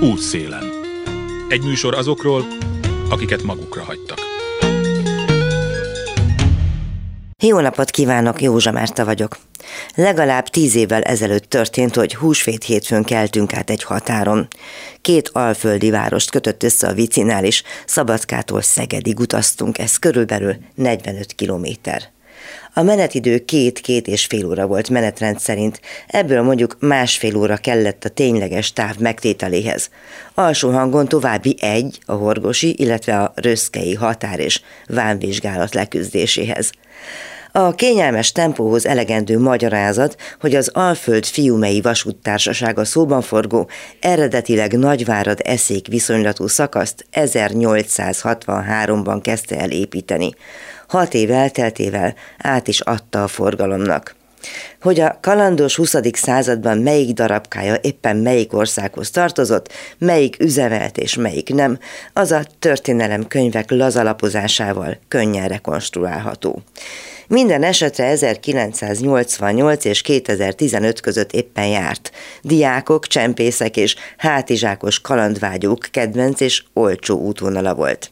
Útszélen. Egy műsor azokról, akiket magukra hagytak. Jó napot kívánok, Józsa Márta vagyok. Legalább tíz évvel ezelőtt történt, hogy húsvét hétfőn keltünk át egy határon. Két alföldi várost kötött össze a vicinál, és Szabadkától Szegedig utaztunk, ez körülbelül 45 kilométer. A menetidő két-két és fél óra volt menetrend szerint, ebből mondjuk másfél óra kellett a tényleges táv megtételéhez. Alsó hangon további egy, a horgosi, illetve a röszkei határ és vámvizsgálat leküzdéséhez. A kényelmes tempóhoz elegendő magyarázat, hogy az Alföld Fiumei Vasúttársasága szóban forgó, eredetileg Nagyvárad eszék viszonylatú szakaszt 1863-ban kezdte el építeni. Hat év elteltével át is adta a forgalomnak. Hogy a kalandos 20. században melyik darabkája éppen melyik országhoz tartozott, melyik üzemelt és melyik nem, az a történelem könyvek lazalapozásával könnyen rekonstruálható. Minden esetre 1988 és 2015 között éppen járt. Diákok, csempészek és hátizsákos kalandvágyók kedvenc és olcsó útvonala volt.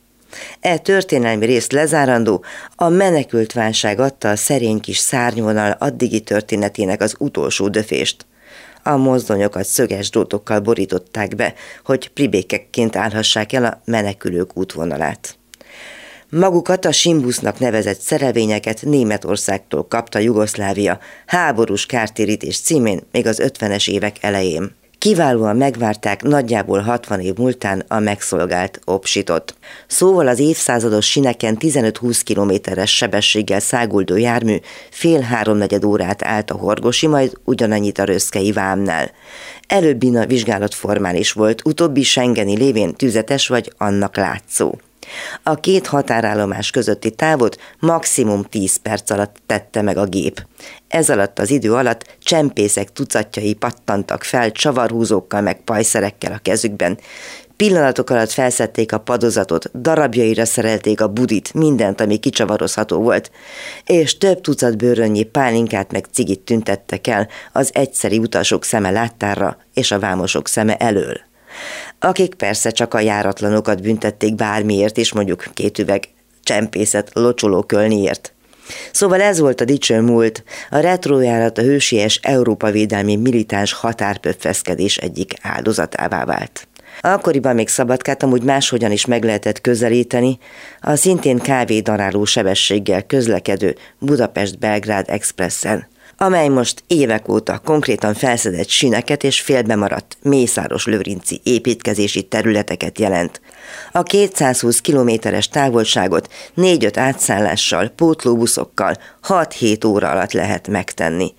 E történelmi részt lezárandó, a menekült válság adta a szerény kis szárnyvonal addigi történetének az utolsó döfést. A mozdonyokat szöges drótokkal borították be, hogy pribékekként állhassák el a menekülők útvonalát. Magukat a Simbusznak nevezett szerelvényeket Németországtól kapta Jugoszlávia háborús kártérítés címén még az 50-es évek elején. Kiválóan megvárták nagyjából 60 év múltán a megszolgált opsitot. Szóval az évszázados sineken 15-20 kilométeres sebességgel száguldó jármű fél háromnegyed órát állt a horgosi, majd ugyanannyit a röszkei vámnál. Előbbi a vizsgálat formális volt, utóbbi Schengeni lévén tüzetes vagy annak látszó. A két határállomás közötti távot maximum 10 perc alatt tette meg a gép. Ez alatt az idő alatt csempészek tucatjai pattantak fel csavarhúzókkal meg pajszerekkel a kezükben. Pillanatok alatt felszették a padozatot, darabjaira szerelték a budit, mindent, ami kicsavarozható volt, és több tucat bőrönnyi pálinkát meg cigit tüntettek el az egyszeri utasok szeme láttára és a vámosok szeme elől akik persze csak a járatlanokat büntették bármiért is, mondjuk két üveg csempészet locsoló kölniért. Szóval ez volt a dicső múlt, a retrojárat a hősies Európa védelmi militáns határpöffeszkedés egyik áldozatává vált. Akkoriban még Szabadkát amúgy máshogyan is meg lehetett közelíteni, a szintén kávédaráló sebességgel közlekedő Budapest-Belgrád Expressen amely most évek óta konkrétan felszedett sineket és félbemaradt Mészáros Lőrinci építkezési területeket jelent. A 220 kilométeres távolságot 4-5 átszállással, pótlóbuszokkal 6-7 óra alatt lehet megtenni.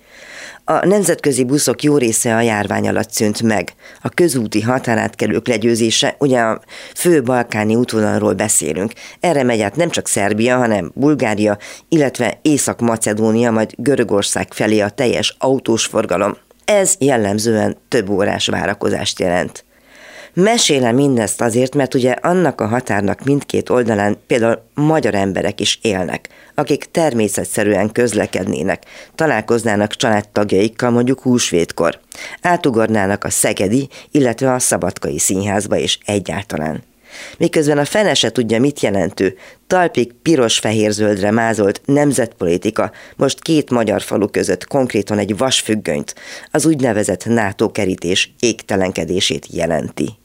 A nemzetközi buszok jó része a járvány alatt szűnt meg. A közúti határátkelők legyőzése, ugye a fő balkáni útvonalról beszélünk. Erre megy át nem csak Szerbia, hanem Bulgária, illetve Észak-Macedónia, majd Görögország felé a teljes autós forgalom. Ez jellemzően több órás várakozást jelent. Mesélem mindezt azért, mert ugye annak a határnak mindkét oldalán például magyar emberek is élnek, akik természetszerűen közlekednének, találkoznának családtagjaikkal mondjuk húsvétkor, átugornának a Szegedi, illetve a Szabadkai Színházba és egyáltalán. Miközben a fene se tudja, mit jelentő, talpig piros-fehér-zöldre mázolt nemzetpolitika most két magyar falu között konkrétan egy vasfüggönyt, az úgynevezett NATO kerítés égtelenkedését jelenti.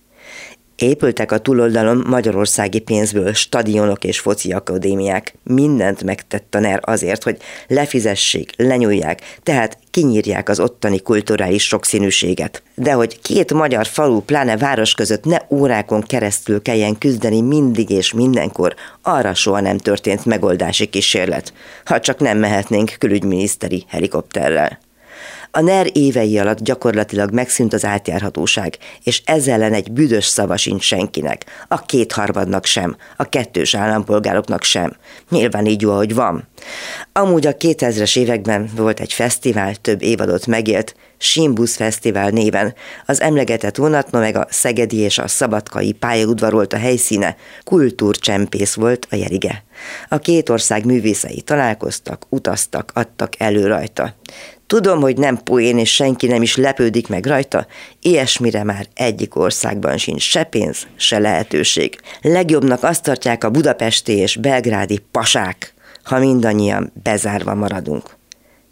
Épültek a túloldalon magyarországi pénzből stadionok és foci akadémiák. Mindent megtett a NER azért, hogy lefizessék, lenyúlják, tehát kinyírják az ottani kulturális sokszínűséget. De hogy két magyar falu, pláne város között ne órákon keresztül kelljen küzdeni mindig és mindenkor, arra soha nem történt megoldási kísérlet, ha csak nem mehetnénk külügyminiszteri helikopterrel. A NER évei alatt gyakorlatilag megszűnt az átjárhatóság, és ezzel ellen egy büdös szava sincs senkinek, a kétharmadnak sem, a kettős állampolgároknak sem. Nyilván így jó, ahogy van. Amúgy a 2000-es években volt egy fesztivál, több évadot megélt, Simbusz Fesztivál néven. Az emlegetett vonatna meg a Szegedi és a Szabadkai pályaudvar volt a helyszíne, kultúrcsempész volt a jerige. A két ország művészei találkoztak, utaztak, adtak elő rajta. Tudom, hogy nem poén és senki nem is lepődik meg rajta, ilyesmire már egyik országban sincs se pénz, se lehetőség. Legjobbnak azt tartják a budapesti és belgrádi pasák, ha mindannyian bezárva maradunk.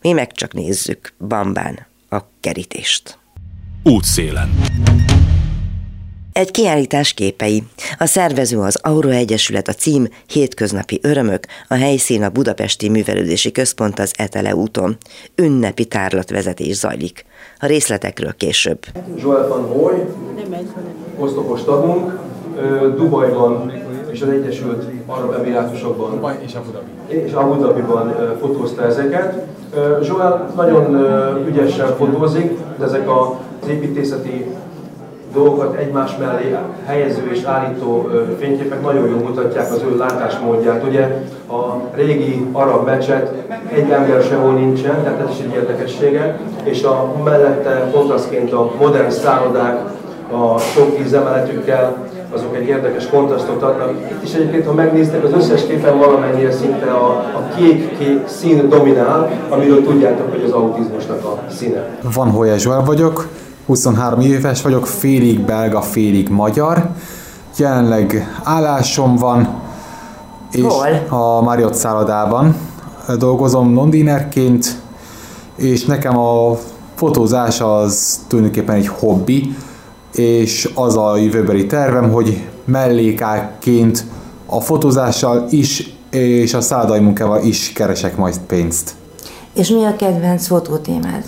Mi meg csak nézzük bambán a kerítést. Útszélen. Egy kiállítás képei. A szervező az Auro Egyesület, a cím Hétköznapi örömök, a helyszín a Budapesti Művelődési Központ az Etele úton. Ünnepi tárlatvezetés zajlik. A részletekről később. Joel van Hoy, oszlopos tagunk, Dubajban és az Egyesült Arab Emirátusokban Dubaj és Abu Dhabi. És Abu Dhabiban fotózta ezeket. Joel nagyon ügyesen fotózik, de ezek az építészeti dolgokat egymás mellé helyező és állító fényképek nagyon jól mutatják az ő látásmódját. Ugye a régi arab mecset egy ember sehol nincsen, tehát ez is egy érdekessége, és a mellette kontrasztként a modern szállodák, a sok tíz emeletükkel, azok egy érdekes kontrasztot adnak. Itt is egyébként, ha megnéztek, az összes képen valamennyire szinte a, a kék-kék szín dominál, amiről tudjátok, hogy az autizmusnak a színe. Van Zsoel vagyok, 23 éves vagyok, félig belga, félig magyar. Jelenleg állásom van, és Hol? a Marriott szállodában dolgozom londinerként, és nekem a fotózás az tulajdonképpen egy hobbi, és az a jövőbeli tervem, hogy mellékáként a fotózással is és a szállodai munkával is keresek majd pénzt. És mi a kedvenc fotótémád?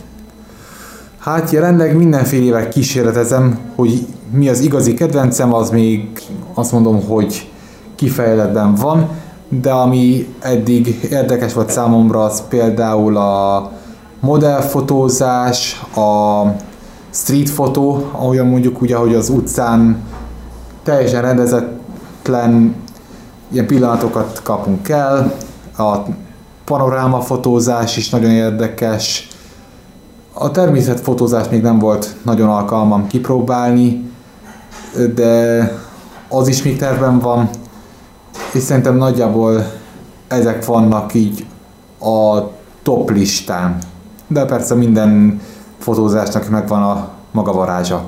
Hát jelenleg mindenfélevel kísérletezem, hogy mi az igazi kedvencem, az még azt mondom, hogy kifejletben van, de ami eddig érdekes volt számomra, az például a modellfotózás, a street fotó, ahogyan mondjuk ugye, hogy az utcán teljesen rendezetlen ilyen pillanatokat kapunk el, a panorámafotózás is nagyon érdekes, a természetfotózás még nem volt nagyon alkalmam kipróbálni, de az is még tervem van, és szerintem nagyjából ezek vannak így a top listán. De persze minden fotózásnak megvan a maga varázsa.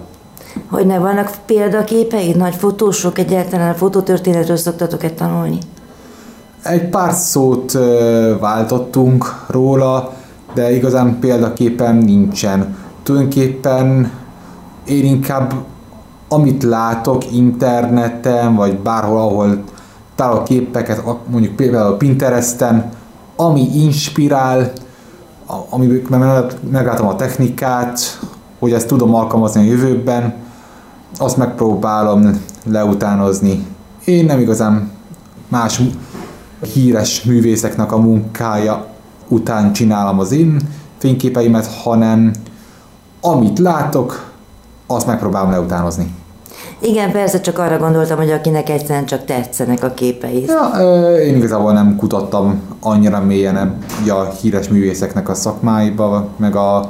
Hogy ne vannak példaképeid, nagy fotósok, egyáltalán a fotótörténetről szoktatok-e tanulni? Egy pár szót váltottunk róla, de igazán példaképem nincsen. Tulajdonképpen én inkább amit látok interneten, vagy bárhol, ahol találok képeket, mondjuk például a Pinteresten, ami inspirál, ami meglátom a technikát, hogy ezt tudom alkalmazni a jövőben, azt megpróbálom leutánozni. Én nem igazán más híres művészeknek a munkája után csinálom az én fényképeimet, hanem amit látok, azt megpróbálom leutánozni. Igen, persze, csak arra gondoltam, hogy akinek egyszerűen csak tetszenek a képei. Ja, én igazából nem kutattam annyira mélyen a híres művészeknek a szakmáiba, meg a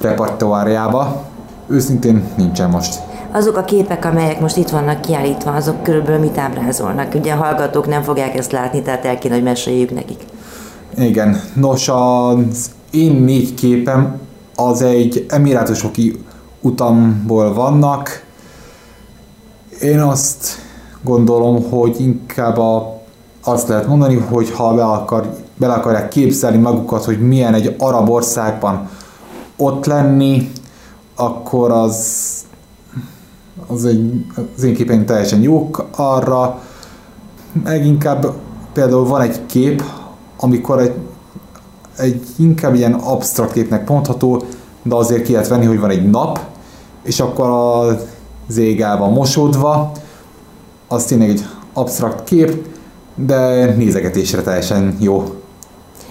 repertoárjába. Őszintén nincsen most. Azok a képek, amelyek most itt vannak kiállítva, azok körülbelül mit ábrázolnak? Ugye a hallgatók nem fogják ezt látni, tehát el kéne, hogy meséljük nekik. Igen, nos az én négy képem az egy emirátusoki utamból vannak. Én azt gondolom, hogy inkább a, azt lehet mondani, hogy ha be, akar, bele akarják képzelni magukat, hogy milyen egy arab országban ott lenni, akkor az, az, egy, az én képeim teljesen jók arra. Meg inkább például van egy kép, amikor egy, egy inkább ilyen absztrakt képnek mondható, de azért ki lehet venni, hogy van egy nap, és akkor az ég el van mosódva, az tényleg egy absztrakt kép, de nézegetésre teljesen jó.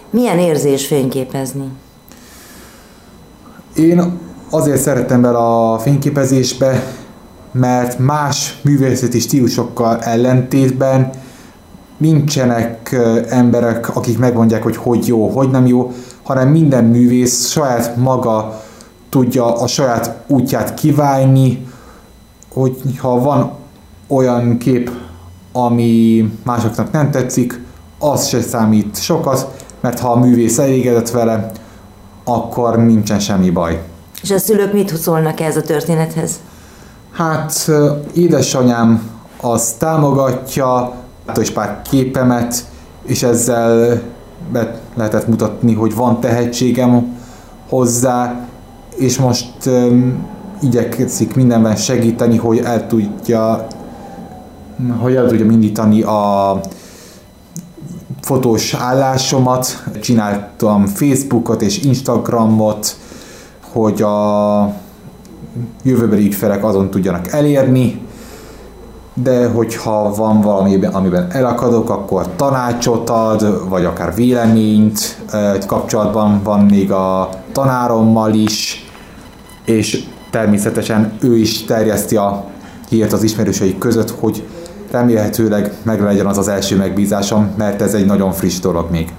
Milyen érzés fényképezni? Én azért szerettem bele a fényképezésbe, mert más művészeti stílusokkal ellentétben nincsenek emberek, akik megmondják, hogy hogy jó, hogy nem jó, hanem minden művész saját maga tudja a saját útját kiválni, hogy ha van olyan kép, ami másoknak nem tetszik, az se számít sokat, mert ha a művész elégedett vele, akkor nincsen semmi baj. És a szülők mit szólnak ez a történethez? Hát édesanyám azt támogatja, is pár képemet, és ezzel be lehetett mutatni, hogy van tehetségem hozzá, és most um, igyekszik mindenben segíteni, hogy el tudja hogy el tudjam indítani a fotós állásomat. Csináltam Facebookot és Instagramot, hogy a jövőbeli ügyfelek azon tudjanak elérni, de hogyha van valami, amiben elakadok, akkor tanácsot ad, vagy akár véleményt, kapcsolatban van még a tanárommal is, és természetesen ő is terjeszti a hírt az ismerőseik között, hogy remélhetőleg meg legyen az az első megbízásom, mert ez egy nagyon friss dolog még.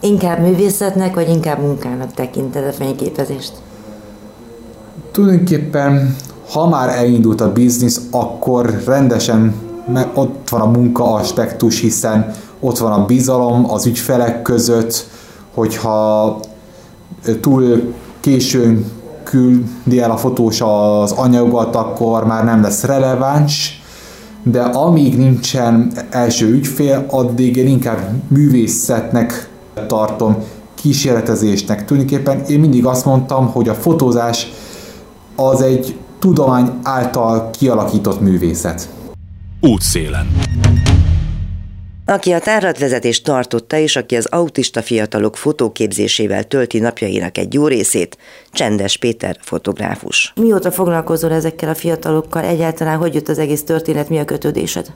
Inkább művészetnek, vagy inkább munkának tekinted a fényképezést? Tulajdonképpen, ha már elindult a biznisz, akkor rendesen mert ott van a munka aspektus, hiszen ott van a bizalom az ügyfelek között, hogyha túl későn küldi el a fotós az anyagot, akkor már nem lesz releváns, de amíg nincsen első ügyfél, addig én inkább művészetnek tartom, kísérletezésnek. Tulajdonképpen én mindig azt mondtam, hogy a fotózás az egy tudomány által kialakított művészet. Útszélen aki a táratvezetést tartotta, és aki az autista fiatalok fotóképzésével tölti napjainak egy jó részét, Csendes Péter fotográfus. Mióta foglalkozol ezekkel a fiatalokkal? Egyáltalán hogy jött az egész történet, mi a kötődésed?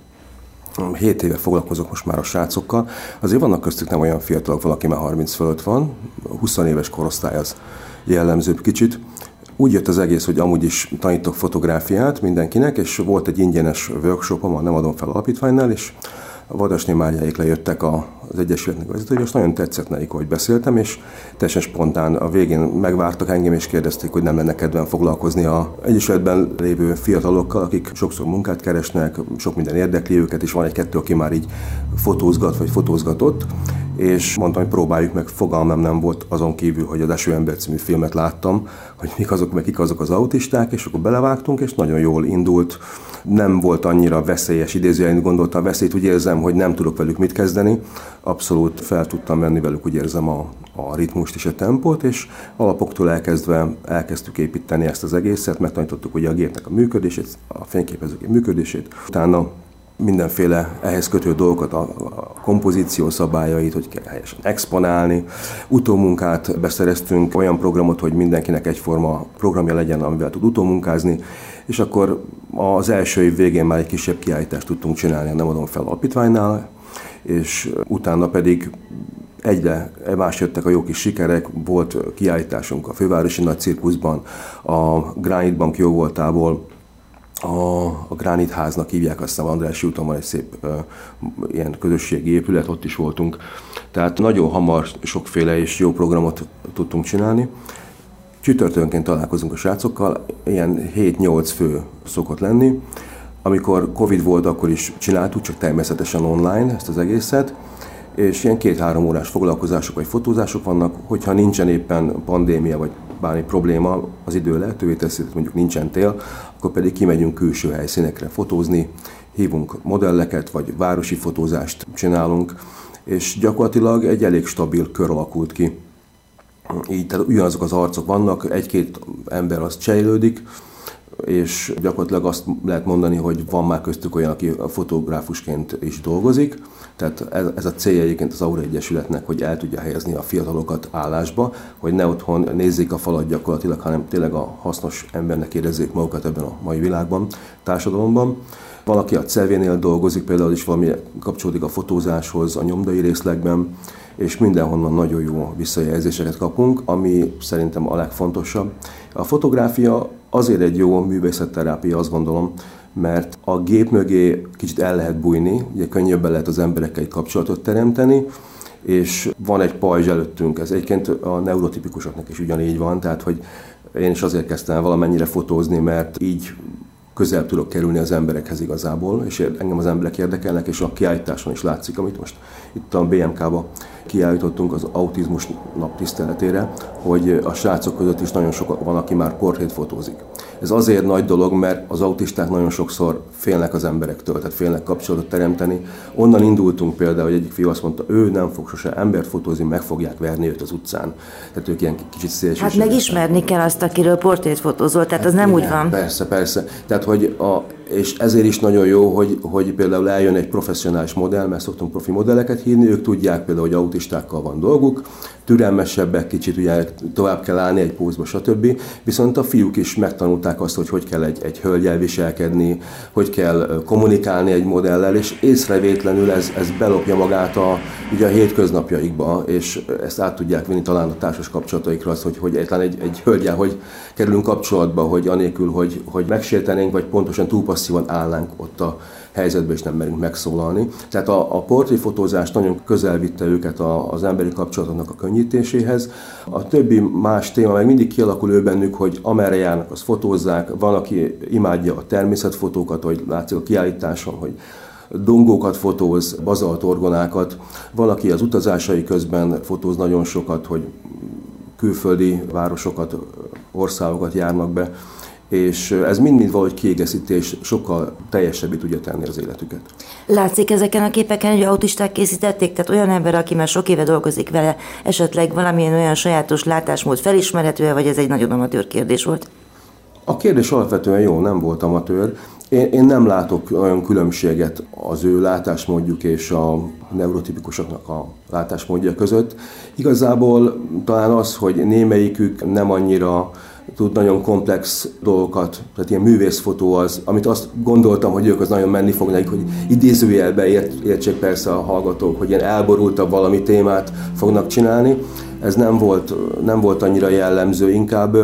7 éve foglalkozok most már a srácokkal. Azért vannak köztük nem olyan fiatalok, valaki már 30 fölött van, 20 éves korosztály az jellemzőbb kicsit. Úgy jött az egész, hogy amúgy is tanítok fotográfiát mindenkinek, és volt egy ingyenes workshopom a Nem adom fel alapítványnál, és Vadasné Máriáik lejöttek az Egyesületnek vezetői, és nagyon tetszett nekik, hogy beszéltem, és teljesen spontán a végén megvártak engem, és kérdezték, hogy nem lenne kedven foglalkozni a Egyesületben lévő fiatalokkal, akik sokszor munkát keresnek, sok minden érdekli őket, és van egy-kettő, aki már így fotózgat, vagy fotózgatott, és mondtam, hogy próbáljuk meg, fogalmam nem volt azon kívül, hogy a Deső Ember című filmet láttam, hogy mik azok, meg kik azok az autisták, és akkor belevágtunk, és nagyon jól indult nem volt annyira veszélyes idézőjelén gondolta a veszélyt, úgy érzem, hogy nem tudok velük mit kezdeni. Abszolút fel tudtam venni velük, úgy érzem a, a ritmust és a tempót, és alapoktól elkezdve elkezdtük építeni ezt az egészet, megtanítottuk ugye a gépnek a működését, a fényképezőgép működését. Utána mindenféle ehhez kötő dolgokat, a, a kompozíció szabályait, hogy kell helyesen exponálni. Utómunkát beszereztünk, olyan programot, hogy mindenkinek egyforma programja legyen, amivel tud utómunkázni, és akkor az első év végén már egy kisebb kiállítást tudtunk csinálni a Nem adom fel alapítványnál, és utána pedig egyre más jöttek a jó kis sikerek, volt kiállításunk a fővárosi nagy cirkuszban, a Granite Bank jó voltából, a, a Granit háznak hívják, aztán Andrássy úton van egy szép uh, ilyen közösségi épület, ott is voltunk. Tehát nagyon hamar sokféle és jó programot tudtunk csinálni. Csütörtökönként találkozunk a srácokkal, ilyen 7-8 fő szokott lenni. Amikor Covid volt, akkor is csináltuk, csak természetesen online ezt az egészet és ilyen két-három órás foglalkozások vagy fotózások vannak, hogyha nincsen éppen pandémia vagy bármi probléma, az idő lehetővé teszi, mondjuk nincsen tél, akkor pedig kimegyünk külső helyszínekre fotózni, hívunk modelleket, vagy városi fotózást csinálunk, és gyakorlatilag egy elég stabil kör alakult ki. Így tehát ugyanazok az arcok vannak, egy-két ember az cserélődik, és gyakorlatilag azt lehet mondani, hogy van már köztük olyan, aki fotográfusként is dolgozik, tehát ez, ez a célja egyébként az Aura Egyesületnek, hogy el tudja helyezni a fiatalokat állásba, hogy ne otthon nézzék a falat gyakorlatilag, hanem tényleg a hasznos embernek érezzék magukat ebben a mai világban, társadalomban. Valaki a CEV-nél dolgozik, például is valami kapcsolódik a fotózáshoz, a nyomdai részlegben, és mindenhonnan nagyon jó visszajelzéseket kapunk, ami szerintem a legfontosabb. A fotográfia azért egy jó művészetterápia, azt gondolom, mert a gép mögé kicsit el lehet bújni, ugye könnyebben lehet az emberekkel egy kapcsolatot teremteni, és van egy pajzs előttünk, ez egyébként a neurotipikusoknak is ugyanígy van, tehát hogy én is azért kezdtem valamennyire fotózni, mert így közel tudok kerülni az emberekhez igazából, és engem az emberek érdekelnek, és a kiállításon is látszik, amit most itt a BMK-ba kiállítottunk az autizmus nap tiszteletére, hogy a srácok között is nagyon sok van, aki már portrét fotózik. Ez azért nagy dolog, mert az autisták nagyon sokszor félnek az emberektől, tehát félnek kapcsolatot teremteni. Onnan indultunk például, hogy egyik fiú azt mondta, ő nem fog sose embert fotózni, meg fogják verni őt az utcán. Tehát ők ilyen kicsit szélsőségesek. Hát megismerni kell azt, akiről portrét fotózol, tehát az nem Igen, úgy van. Persze, persze. Tehát, hogy a, és ezért is nagyon jó, hogy, hogy például eljön egy professzionális modell, mert szoktunk profi modelleket hívni, ők tudják például, hogy autistákkal van dolguk, türelmesebbek, kicsit ugye tovább kell állni egy pózba, stb. Viszont a fiúk is megtanulták azt, hogy hogy kell egy, egy hölgyel viselkedni, hogy kell kommunikálni egy modellel, és észrevétlenül ez, ez belopja magát a, ugye a hétköznapjaikba, és ezt át tudják vinni talán a társas kapcsolataikra, az, hogy, hogy egy, egy hölgyel, hogy kerülünk kapcsolatba, hogy anélkül, hogy, hogy megsértenénk, vagy pontosan túl passzívan állnánk ott a helyzetbe, és nem merünk megszólalni. Tehát a, a portréfotózás nagyon közel vitte őket a, az emberi kapcsolatoknak a könnyítéséhez. A többi más téma meg mindig kialakul ő bennük, hogy amerre járnak, azt fotózzák. Van, aki imádja a természetfotókat, hogy látszik a kiállításon, hogy dongókat fotóz, bazaltorgonákat. Van, aki az utazásai közben fotóz nagyon sokat, hogy külföldi városokat, országokat járnak be és ez mind-mind valahogy kiegészítés, sokkal teljesebbé tudja tenni az életüket. Látszik ezeken a képeken, hogy autisták készítették, tehát olyan ember, aki már sok éve dolgozik vele, esetleg valamilyen olyan sajátos látásmód felismerhető vagy ez egy nagyon amatőr kérdés volt? A kérdés alapvetően jó, nem volt amatőr. Én, én nem látok olyan különbséget az ő látásmódjuk és a neurotipikusoknak a látásmódja között. Igazából talán az, hogy némelyikük nem annyira tud nagyon komplex dolgokat, tehát ilyen művészfotó az, amit azt gondoltam, hogy ők az nagyon menni fognak, hogy idézőjelbe ért, értsék persze a hallgatók, hogy ilyen elborultabb valami témát fognak csinálni. Ez nem volt, nem volt annyira jellemző, inkább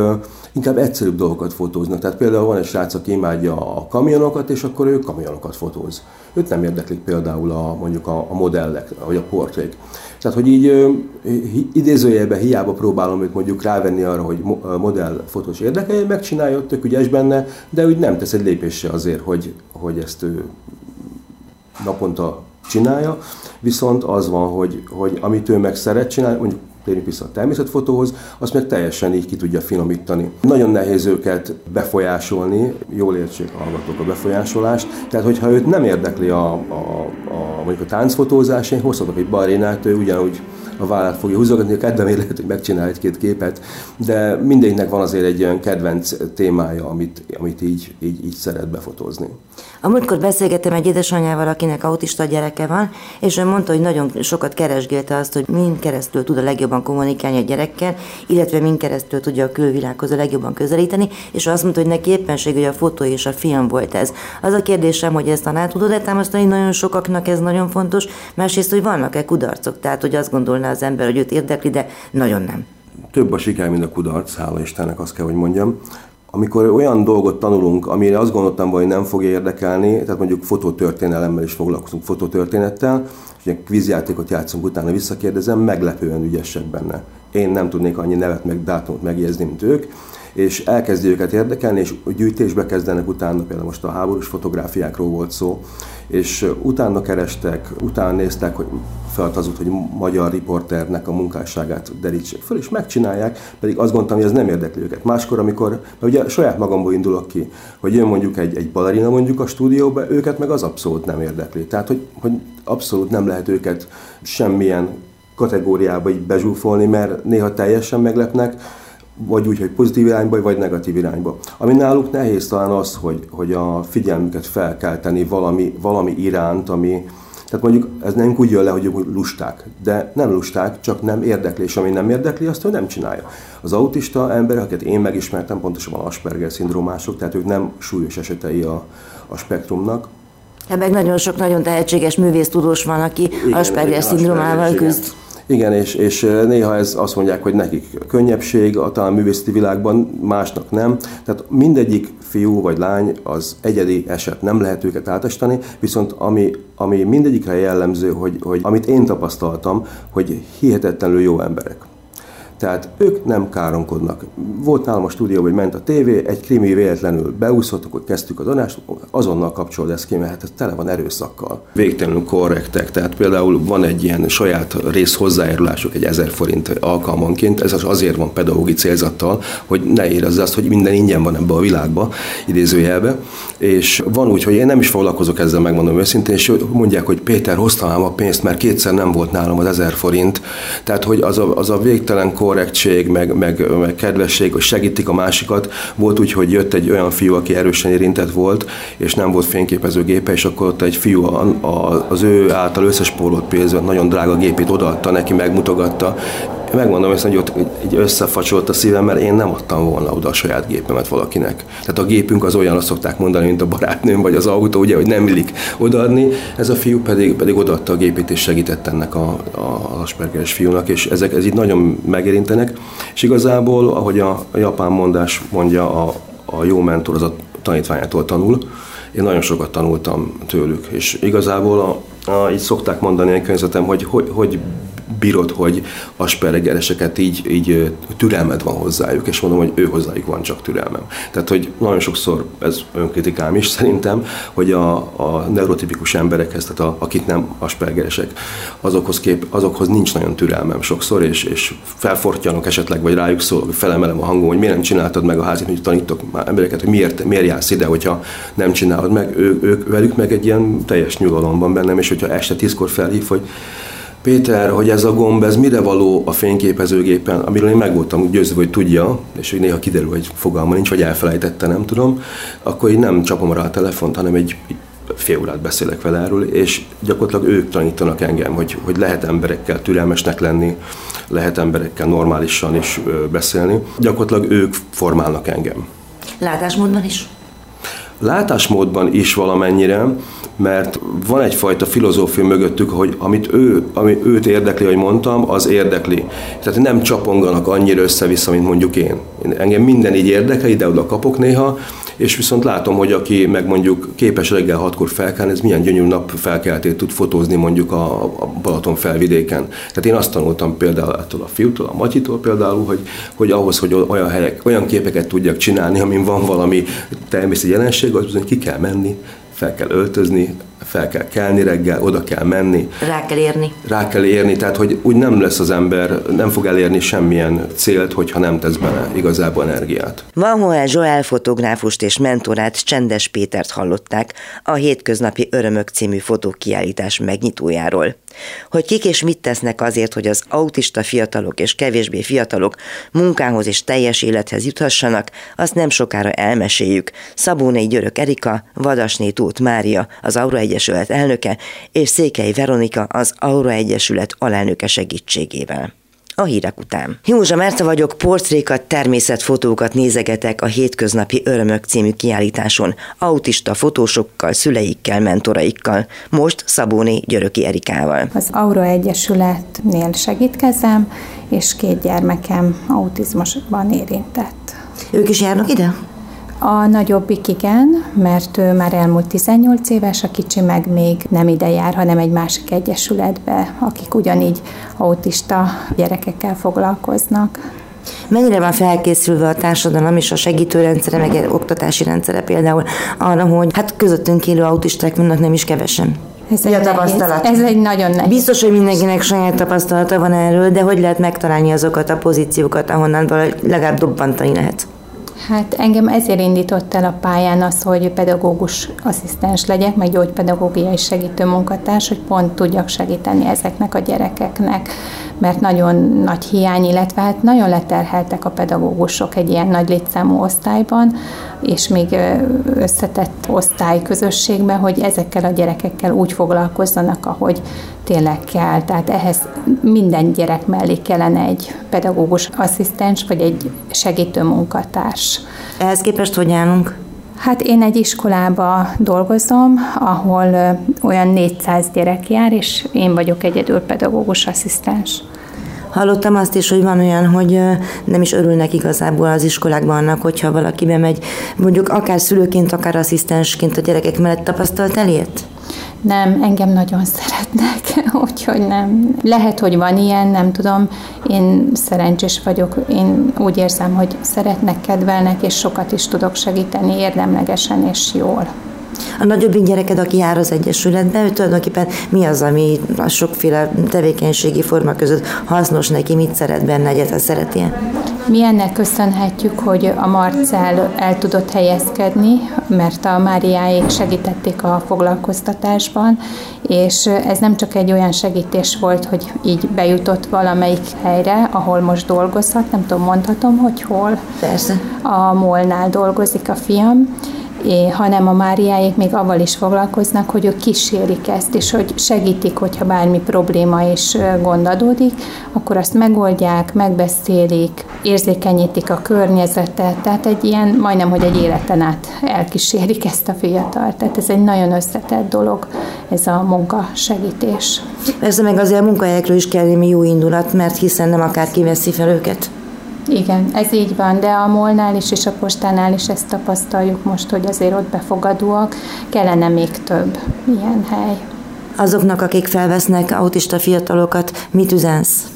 inkább egyszerűbb dolgokat fotóznak. Tehát például van egy srác, aki imádja a kamionokat, és akkor ő kamionokat fotóz. Őt nem érdeklik például a, mondjuk a, a modellek, vagy a portrék. Tehát, hogy így idézőjelben hiába próbálom őt mondjuk rávenni arra, hogy modell fotós érdekelje, megcsinálja, tök ügyes benne, de úgy nem tesz egy lépésre azért, hogy, hogy ezt ő naponta csinálja, viszont az van, hogy, hogy amit ő meg szeret csinálni, mondjuk térjünk vissza a természetfotóhoz, azt meg teljesen így ki tudja finomítani. Nagyon nehéz őket befolyásolni, jól értsék a hallgatók a befolyásolást, tehát hogyha őt nem érdekli a, a, a, mondjuk a táncfotózás, én hozhatok egy balénát, ő ugyanúgy a vállát fogja húzogatni, a kedvemért lehet, hogy megcsinál egy-két képet, de mindegyiknek van azért egy olyan kedvenc témája, amit, amit így, így, így szeret befotózni. A múltkor beszélgettem egy édesanyjával, akinek autista gyereke van, és ő mondta, hogy nagyon sokat keresgélte azt, hogy mind keresztül tud a legjobban kommunikálni a gyerekkel, illetve mind keresztül tudja a külvilághoz a legjobban közelíteni, és azt mondta, hogy neki éppenség, hogy a fotó és a film volt ez. Az a kérdésem, hogy ezt alá tudod-e támasztani, nagyon sokaknak ez nagyon fontos, másrészt, hogy vannak-e kudarcok, tehát hogy azt gondolná az ember, hogy őt érdekli, de nagyon nem. Több a siker, mint a kudarc, hála Istennek, azt kell, hogy mondjam amikor olyan dolgot tanulunk, amire azt gondoltam, hogy nem fog érdekelni, tehát mondjuk fotótörténelemmel is foglalkozunk, fotótörténettel, és egy kvízjátékot játszunk, utána visszakérdezem, meglepően ügyesek benne. Én nem tudnék annyi nevet meg dátumot megjegyezni, mint ők, és elkezdi őket érdekelni, és gyűjtésbe kezdenek utána, például most a háborús fotográfiákról volt szó, és utána kerestek, utána néztek, hogy feltazult, hogy magyar riporternek a munkásságát derítsék föl, és megcsinálják, pedig azt gondoltam, hogy ez nem érdekli őket. Máskor, amikor, mert ugye saját magamból indulok ki, hogy jön mondjuk egy, egy balerina mondjuk a stúdióba, őket meg az abszolút nem érdekli. Tehát, hogy, hogy abszolút nem lehet őket semmilyen kategóriába így bezsúfolni, mert néha teljesen meglepnek, vagy úgy, hogy pozitív irányba, vagy negatív irányba. Ami náluk nehéz talán az, hogy, hogy a figyelmüket fel kell tenni valami, valami iránt, ami, tehát mondjuk ez nem úgy jön le, hogy lusták, de nem lusták, csak nem érdekli, és ami nem érdekli, azt ő nem csinálja. Az autista ember, akiket én megismertem, pontosan Asperger szindrómások, tehát ők nem súlyos esetei a, a spektrumnak, Hát meg nagyon sok nagyon tehetséges művész tudós van, aki igen, Asperger szindrómával küzd. Igen. Igen, és, és néha ez azt mondják, hogy nekik könnyebbség, a talán művészeti világban másnak nem. Tehát mindegyik fiú vagy lány az egyedi eset, nem lehet őket átestani, viszont ami, ami mindegyikre jellemző, hogy, hogy amit én tapasztaltam, hogy hihetetlenül jó emberek. Tehát ők nem káromkodnak. Volt nálam a stúdió, hogy ment a tévé, egy krimi véletlenül beúszottuk, hogy kezdtük az adást, azonnal kapcsolod ezt ki, mert hát ez tele van erőszakkal. Végtelenül korrektek, tehát például van egy ilyen saját rész hozzájárulásuk, egy ezer forint alkalmanként, ez azért van pedagógi célzattal, hogy ne érezz azt, hogy minden ingyen van ebbe a világba, idézőjelbe, és van úgy, hogy én nem is foglalkozok ezzel, megmondom őszintén, és mondják, hogy Péter, hoztam a pénzt, mert kétszer nem volt nálam az ezer forint, tehát hogy az a, az a végtelen korrektség, meg, meg, meg kedvesség, hogy segítik a másikat. Volt úgy, hogy jött egy olyan fiú, aki erősen érintett volt, és nem volt fényképezőgépe, és akkor ott egy fiú a, az ő által összespórolt pénzben nagyon drága gépét odaadta neki, megmutogatta, megmondom ezt, hogy ott így összefacsolt a szívem, mert én nem adtam volna oda a saját gépemet valakinek. Tehát a gépünk az olyan, azt szokták mondani, mint a barátnőm, vagy az autó, ugye, hogy nem illik odaadni. Ez a fiú pedig, pedig odaadta a gépét, és segített ennek a, a Aspergeres fiúnak, és ezek ez így nagyon megérintenek. És igazából, ahogy a japán mondás mondja, a, a jó mentor az a tanítványától tanul, én nagyon sokat tanultam tőlük, és igazából a, a, így szokták mondani a környezetem, hogy, hogy hogy bírod, hogy aspergereseket így, így türelmed van hozzájuk, és mondom, hogy ő hozzájuk van csak türelmem. Tehát, hogy nagyon sokszor ez önkritikám is szerintem, hogy a, a neurotipikus emberekhez, tehát a, akik nem aspergeresek, azokhoz, kép, azokhoz nincs nagyon türelmem sokszor, és, és felfortyanok esetleg, vagy rájuk szólok, felemelem a hangom, hogy miért nem csináltad meg a házit, hogy tanítok már embereket, hogy miért, miért jársz ide, hogyha nem csinálod meg, ő, ők velük meg egy ilyen teljes nyugalomban bennem, és hogyha este tízkor felhív, hogy Péter, hogy ez a gomb, ez mire való a fényképezőgépen, amiről én meg voltam győzve, hogy tudja, és hogy néha kiderül, hogy fogalma nincs, vagy elfelejtette, nem tudom, akkor én nem csapom rá a telefont, hanem egy, egy fél órát beszélek vele erről, és gyakorlatilag ők tanítanak engem, hogy, hogy lehet emberekkel türelmesnek lenni, lehet emberekkel normálisan is beszélni. Gyakorlatilag ők formálnak engem. Látásmódban is? Látásmódban is valamennyire, mert van egyfajta filozófia mögöttük, hogy amit ő, ami őt érdekli, hogy mondtam, az érdekli. Tehát nem csaponganak annyira össze-vissza, mint mondjuk én. Engem minden így érdekel, ide-oda kapok néha, és viszont látom, hogy aki meg mondjuk képes reggel hatkor felkelni, ez milyen gyönyörű nap felkeltét tud fotózni mondjuk a, a Balaton felvidéken. Tehát én azt tanultam például ettől a fiútól, a Matyitól például, hogy, hogy ahhoz, hogy olyan helyek, olyan képeket tudjak csinálni, amin van valami természeti jelenség, az bizony ki kell menni, fel kell öltözni, fel kell kelni reggel, oda kell menni. Rá kell érni. Rá kell érni, tehát hogy úgy nem lesz az ember, nem fog elérni semmilyen célt, hogyha nem tesz bele igazából energiát. Van Hoel Joel fotográfust és mentorát Csendes Pétert hallották a Hétköznapi Örömök című fotókiállítás megnyitójáról. Hogy kik és mit tesznek azért, hogy az autista fiatalok és kevésbé fiatalok munkához és teljes élethez juthassanak, azt nem sokára elmeséljük. Szabónai Györök Erika, Vadasné Tóth Mária, az Aura Egyesület elnöke, és Székely Veronika, az Aura Egyesület alelnöke segítségével a hírek után. Józsa Márta vagyok, portrékat, természetfotókat nézegetek a Hétköznapi Örömök című kiállításon, autista fotósokkal, szüleikkel, mentoraikkal, most Szabóni Györöki Erikával. Az Aura Egyesületnél segítkezem, és két gyermekem autizmusban érintett. Ők is járnak ide? A nagyobbik igen, mert ő már elmúlt 18 éves, a kicsi meg még nem ide jár, hanem egy másik egyesületbe, akik ugyanígy autista gyerekekkel foglalkoznak. Mennyire van felkészülve a társadalom és a segítőrendszere, meg a oktatási rendszere például arra, hogy hát közöttünk élő autisták vannak nem is kevesen? Ez egy, tapasztalat. ez egy nagyon nehéz. Biztos, hogy mindenkinek saját tapasztalata van erről, de hogy lehet megtalálni azokat a pozíciókat, ahonnan legalább dobbantani lehet? Hát engem ezért indított el a pályán az, hogy pedagógus asszisztens legyek, meg gyógypedagógiai segítő munkatárs, hogy pont tudjak segíteni ezeknek a gyerekeknek, mert nagyon nagy hiány, illetve hát nagyon leterheltek a pedagógusok egy ilyen nagy létszámú osztályban, és még összetett osztályközösségben, hogy ezekkel a gyerekekkel úgy foglalkozzanak, ahogy tényleg kell. Tehát ehhez minden gyerek mellé kellene egy pedagógus asszisztens, vagy egy segítő munkatárs. Ehhez képest hogy állunk? Hát én egy iskolába dolgozom, ahol olyan 400 gyerek jár, és én vagyok egyedül pedagógus asszisztens. Hallottam azt is, hogy van olyan, hogy nem is örülnek igazából az iskolákban annak, hogyha valaki bemegy, mondjuk akár szülőként, akár asszisztensként a gyerekek mellett tapasztalt elért? Nem, engem nagyon szeretnek, úgyhogy nem. Lehet, hogy van ilyen, nem tudom. Én szerencsés vagyok, én úgy érzem, hogy szeretnek, kedvelnek, és sokat is tudok segíteni érdemlegesen és jól. A nagyobbik gyereked, aki jár az Egyesületbe, ő tulajdonképpen mi az, ami a sokféle tevékenységi forma között hasznos neki, mit szeret benne, egyet, szereti -e? Mi ennek köszönhetjük, hogy a Marcel el tudott helyezkedni, mert a Máriáék segítették a foglalkoztatásban, és ez nem csak egy olyan segítés volt, hogy így bejutott valamelyik helyre, ahol most dolgozhat, nem tudom, mondhatom, hogy hol. Persze. A Molnál dolgozik a fiam, hanem a Máriáék még avval is foglalkoznak, hogy ők kísérik ezt, és hogy segítik, hogyha bármi probléma és gond adódik, akkor azt megoldják, megbeszélik, érzékenyítik a környezetet, tehát egy ilyen, majdnem, hogy egy életen át elkísérik ezt a fiatal. Tehát ez egy nagyon összetett dolog, ez a munkasegítés. Persze meg azért a munkahelyekről is kell némi jó indulat, mert hiszen nem akárki veszi fel őket. Igen, ez így van, de a molnál is és a postánál is ezt tapasztaljuk most, hogy azért ott befogadóak, kellene még több ilyen hely. Azoknak, akik felvesznek autista fiatalokat, mit üzensz?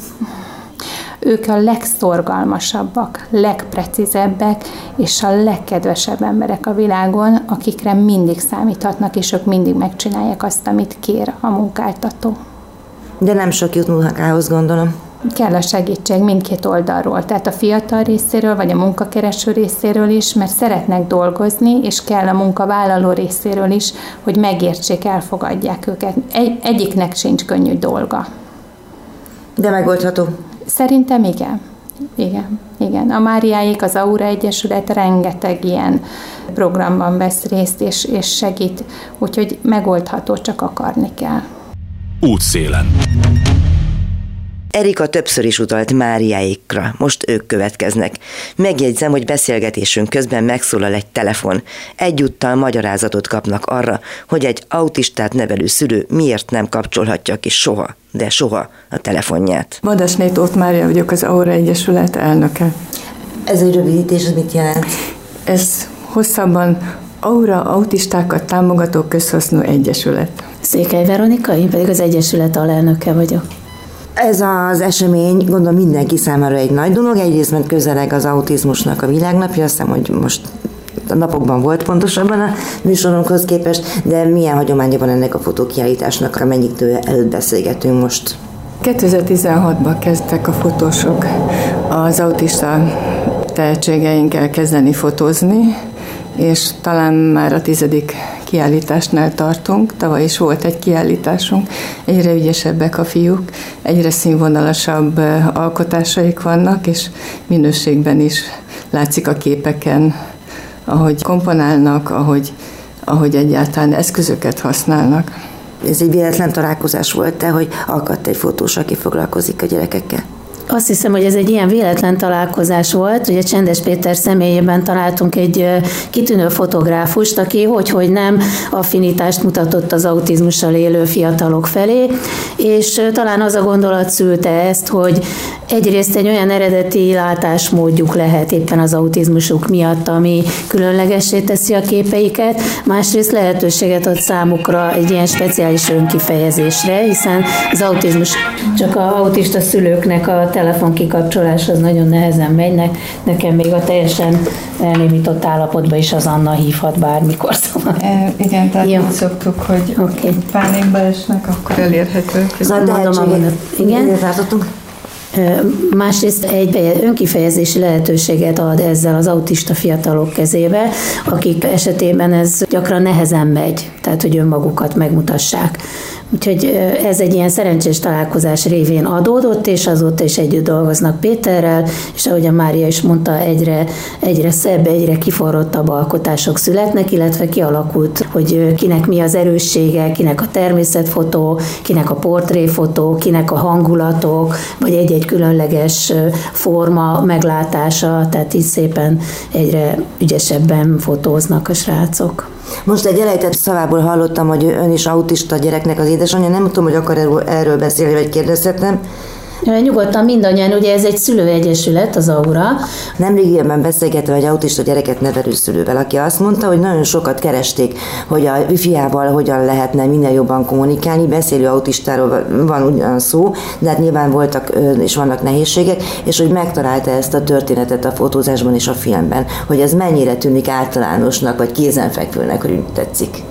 Ők a legszorgalmasabbak, legprecízebbek és a legkedvesebb emberek a világon, akikre mindig számíthatnak, és ők mindig megcsinálják azt, amit kér a munkáltató. De nem sok jut munkához, gondolom kell a segítség mindkét oldalról, tehát a fiatal részéről, vagy a munkakereső részéről is, mert szeretnek dolgozni, és kell a munkavállaló részéről is, hogy megértsék, elfogadják őket. Egy, egyiknek sincs könnyű dolga. De megoldható? Szerintem igen. Igen, igen. A Máriáik, az Aura Egyesület rengeteg ilyen programban vesz részt és, és segít, úgyhogy megoldható, csak akarni kell. Útszélen. Erika többször is utalt Máriáikra, most ők következnek. Megjegyzem, hogy beszélgetésünk közben megszólal egy telefon. Egyúttal magyarázatot kapnak arra, hogy egy autistát nevelő szülő miért nem kapcsolhatja ki soha, de soha a telefonját. Vadasné Tóth Mária vagyok, az Aura Egyesület elnöke. Ez egy rövidítés, ez mit jelent? Ez hosszabban Aura Autistákat Támogató Közhasznú Egyesület. Székely Veronika, én pedig az Egyesület alelnöke vagyok. Ez az esemény gondolom mindenki számára egy nagy dolog, egyrészt mert közeleg az autizmusnak a világnapja, azt hiszem, hogy most a napokban volt pontosabban a műsorunkhoz képest, de milyen hagyománya van ennek a fotókiállításnak, amennyit előtt beszélgetünk most? 2016-ban kezdtek a fotósok az autista tehetségeinkkel kezdeni fotózni, és talán már a tizedik kiállításnál tartunk. Tavaly is volt egy kiállításunk, egyre ügyesebbek a fiúk, egyre színvonalasabb alkotásaik vannak, és minőségben is látszik a képeken, ahogy komponálnak, ahogy, ahogy egyáltalán eszközöket használnak. Ez egy véletlen találkozás volt, te, hogy akadt egy fotós, aki foglalkozik a gyerekekkel? Azt hiszem, hogy ez egy ilyen véletlen találkozás volt. Ugye Csendes Péter személyében találtunk egy kitűnő fotográfust, aki hogy-hogy nem affinitást mutatott az autizmussal élő fiatalok felé, és talán az a gondolat szülte ezt, hogy egyrészt egy olyan eredeti látásmódjuk lehet éppen az autizmusuk miatt, ami különlegessé teszi a képeiket, másrészt lehetőséget ad számukra egy ilyen speciális önkifejezésre, hiszen az autizmus csak a autista szülőknek a telefon kikapcsolás az nagyon nehezen megy, nekem még a teljesen elnémított állapotban is az Anna hívhat bármikor. Szóval. E, igen, tehát ja. szoktuk, hogy okay. pánikba esnek, akkor elérhető. Szóval igen. Másrészt egy önkifejezési lehetőséget ad ezzel az autista fiatalok kezébe, akik esetében ez gyakran nehezen megy, tehát hogy önmagukat megmutassák. Úgyhogy ez egy ilyen szerencsés találkozás révén adódott, és azóta is együtt dolgoznak Péterrel, és ahogy a Mária is mondta, egyre, egyre szebb, egyre kiforrottabb alkotások születnek, illetve kialakult, hogy kinek mi az erőssége, kinek a természetfotó, kinek a portréfotó, kinek a hangulatok, vagy egy-egy különleges forma meglátása, tehát így szépen egyre ügyesebben fotóznak a srácok. Most egy elejtett szavából hallottam, hogy ön is autista gyereknek az édesanyja, nem tudom, hogy akar erről, beszélni, vagy kérdezhetem. Nyugodtan mindannyian, ugye ez egy szülőegyesület, az Aura. Nemrégiben beszélgetve egy autista gyereket nevelő szülővel, aki azt mondta, hogy nagyon sokat keresték, hogy a fiával hogyan lehetne minél jobban kommunikálni. Beszélő autistáról van ugyan szó, de hát nyilván voltak és vannak nehézségek, és hogy megtalálta ezt a történetet a fotózásban és a filmben, hogy ez mennyire tűnik általánosnak, vagy kézenfekvőnek, hogy úgy tetszik.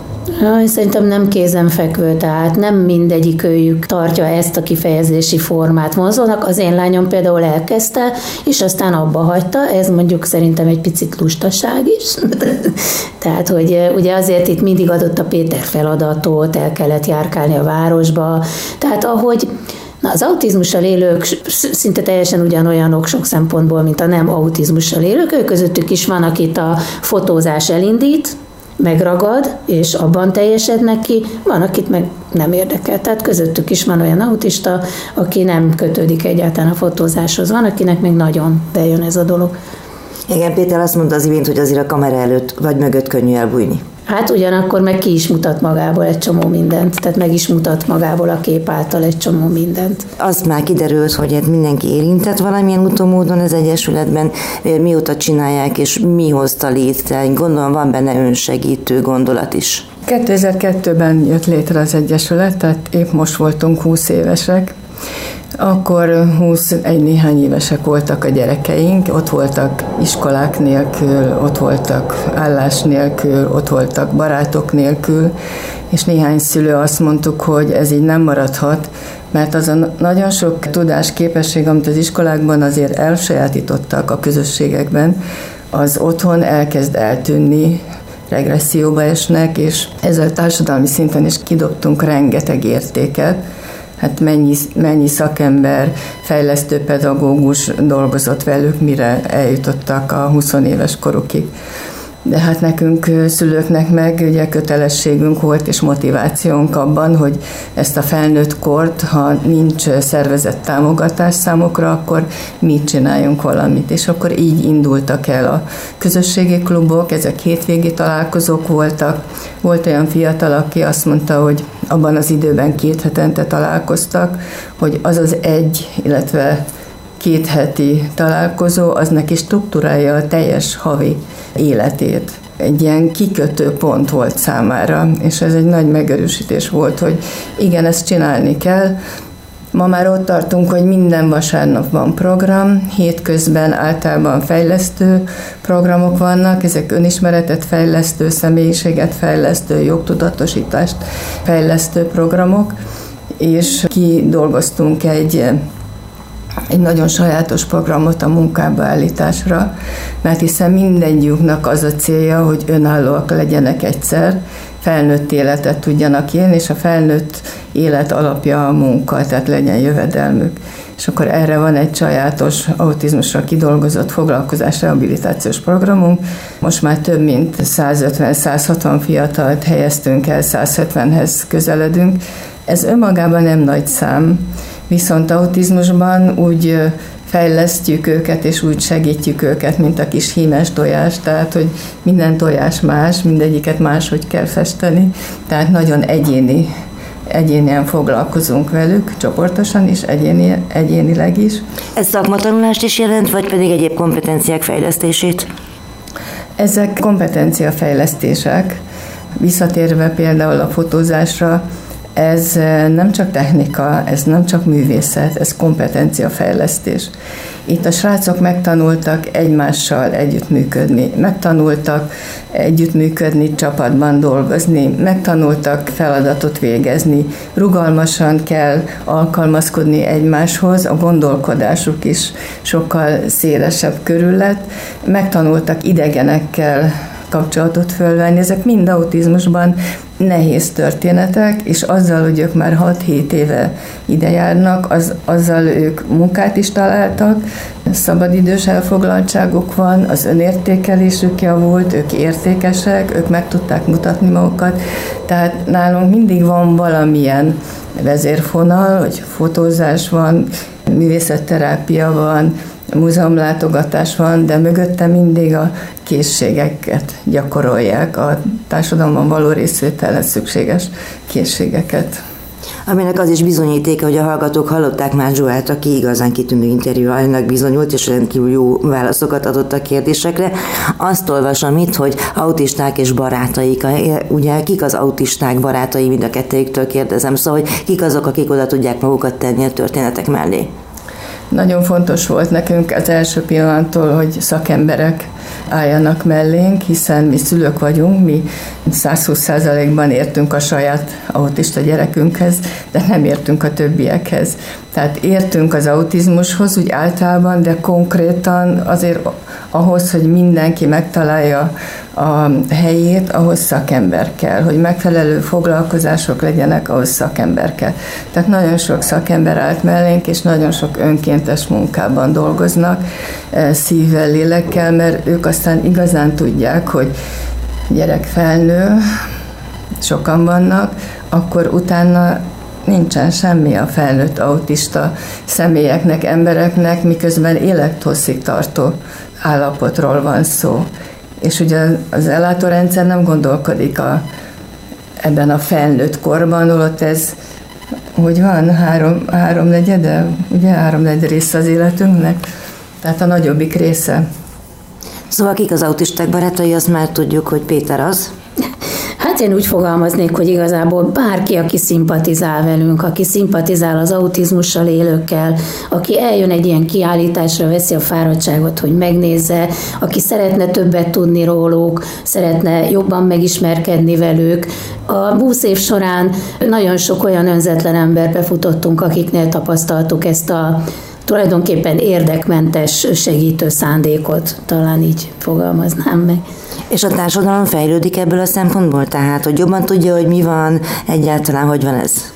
Szerintem nem kézenfekvő, tehát nem mindegyik őjük tartja ezt a kifejezési formát vonzónak. Az én lányom például elkezdte, és aztán abba hagyta, ez mondjuk szerintem egy picit lustaság is. tehát, hogy ugye azért itt mindig adott a Péter feladatot, el kellett járkálni a városba, tehát ahogy Na, az autizmussal élők szinte teljesen ugyanolyanok sok szempontból, mint a nem autizmussal élők. Ők közöttük is van, akit a fotózás elindít, megragad, és abban teljesednek ki, van, akit meg nem érdekel. Tehát közöttük is van olyan autista, aki nem kötődik egyáltalán a fotózáshoz. Van, akinek még nagyon bejön ez a dolog. Igen, Péter azt mondta az imént, hogy azért a kamera előtt vagy mögött könnyű elbújni. Hát ugyanakkor meg ki is mutat magából egy csomó mindent, tehát meg is mutat magából a kép által egy csomó mindent. Azt már kiderült, hogy hát mindenki érintett valamilyen utomódon az Egyesületben, mióta csinálják, és mi hozta létre. Gondolom van benne önsegítő gondolat is. 2002-ben jött létre az Egyesület, tehát épp most voltunk 20 évesek, akkor 21 néhány évesek voltak a gyerekeink, ott voltak iskolák nélkül, ott voltak állás nélkül, ott voltak barátok nélkül, és néhány szülő azt mondtuk, hogy ez így nem maradhat, mert az a nagyon sok tudás, képesség, amit az iskolákban azért elsajátítottak a közösségekben, az otthon elkezd eltűnni, regresszióba esnek, és ezzel társadalmi szinten is kidobtunk rengeteg értéket, hát mennyi, mennyi szakember, fejlesztő pedagógus dolgozott velük, mire eljutottak a 20 éves korukig de hát nekünk szülőknek meg ugye kötelességünk volt és motivációnk abban, hogy ezt a felnőtt kort, ha nincs szervezett támogatás számokra, akkor mi csináljunk valamit. És akkor így indultak el a közösségi klubok, ezek hétvégi találkozók voltak. Volt olyan fiatal, aki azt mondta, hogy abban az időben két hetente találkoztak, hogy az az egy, illetve két heti találkozó, az neki struktúrálja a teljes havi életét. Egy ilyen kikötő pont volt számára, és ez egy nagy megerősítés volt, hogy igen, ezt csinálni kell, Ma már ott tartunk, hogy minden vasárnap van program, hétközben általában fejlesztő programok vannak, ezek önismeretet fejlesztő, személyiséget fejlesztő, jogtudatosítást fejlesztő programok, és kidolgoztunk egy egy nagyon sajátos programot a munkába állításra, mert hiszen mindegyiknek az a célja, hogy önállóak legyenek egyszer, felnőtt életet tudjanak élni, és a felnőtt élet alapja a munka, tehát legyen jövedelmük. És akkor erre van egy sajátos autizmusra kidolgozott foglalkozás rehabilitációs programunk. Most már több mint 150-160 fiatalt helyeztünk el, 170-hez közeledünk. Ez önmagában nem nagy szám, Viszont autizmusban úgy fejlesztjük őket, és úgy segítjük őket, mint a kis hímes tojás, tehát, hogy minden tojás más, mindegyiket máshogy kell festeni, tehát nagyon egyéni egyénien foglalkozunk velük, csoportosan is, egyéni, egyénileg is. Ez szakmatanulást is jelent, vagy pedig egyéb kompetenciák fejlesztését? Ezek kompetenciafejlesztések. Visszatérve például a fotózásra, ez nem csak technika, ez nem csak művészet, ez kompetenciafejlesztés. Itt a srácok megtanultak egymással együttműködni, megtanultak együttműködni, csapatban dolgozni, megtanultak feladatot végezni, rugalmasan kell alkalmazkodni egymáshoz, a gondolkodásuk is sokkal szélesebb körül megtanultak idegenekkel kapcsolatot fölvenni. Ezek mind autizmusban nehéz történetek, és azzal, hogy ők már 6-7 éve ide járnak, az, azzal ők munkát is találtak, szabadidős elfoglaltságuk van, az önértékelésük javult, ők értékesek, ők meg tudták mutatni magukat, tehát nálunk mindig van valamilyen vezérfonal, hogy fotózás van, művészetterápia van, múzeumlátogatás van, de mögötte mindig a készségeket gyakorolják, a társadalomban való részvételhez szükséges készségeket. Aminek az is bizonyítéka, hogy a hallgatók hallották már Zsoát, aki igazán kitűnő interjú alanynak bizonyult, és rendkívül jó válaszokat adott a kérdésekre. Azt olvasom itt, hogy autisták és barátaik, ugye kik az autisták barátai, mind a kettőjüktől kérdezem, szóval hogy kik azok, akik oda tudják magukat tenni a történetek mellé. Nagyon fontos volt nekünk az első pillanattól, hogy szakemberek álljanak mellénk, hiszen mi szülők vagyunk, mi 120%-ban értünk a saját autista gyerekünkhez, de nem értünk a többiekhez. Tehát értünk az autizmushoz úgy általában, de konkrétan azért ahhoz, hogy mindenki megtalálja a helyét, ahhoz szakember kell, hogy megfelelő foglalkozások legyenek, ahhoz szakember kell. Tehát nagyon sok szakember állt mellénk, és nagyon sok önkéntes munkában dolgoznak, eh, szívvel, lélekkel, mert ők aztán igazán tudják, hogy gyerek felnő, sokan vannak, akkor utána nincsen semmi a felnőtt autista személyeknek, embereknek, miközben élethosszig tartó állapotról van szó. És ugye az ellátórendszer nem gondolkodik a, ebben a felnőtt korban, ott ez, hogy van, három, háromnegyede, ugye háromnegyed része az életünknek, tehát a nagyobbik része. Szóval kik az autisták barátai, azt már tudjuk, hogy Péter az. Hát én úgy fogalmaznék, hogy igazából bárki, aki szimpatizál velünk, aki szimpatizál az autizmussal élőkkel, aki eljön egy ilyen kiállításra, veszi a fáradtságot, hogy megnézze, aki szeretne többet tudni róluk, szeretne jobban megismerkedni velük. A 20 év során nagyon sok olyan önzetlen emberbe futottunk, akiknél tapasztaltuk ezt a tulajdonképpen érdekmentes segítő szándékot, talán így fogalmaznám meg. És a társadalom fejlődik ebből a szempontból? Tehát, hogy jobban tudja, hogy mi van, egyáltalán hogy van ez?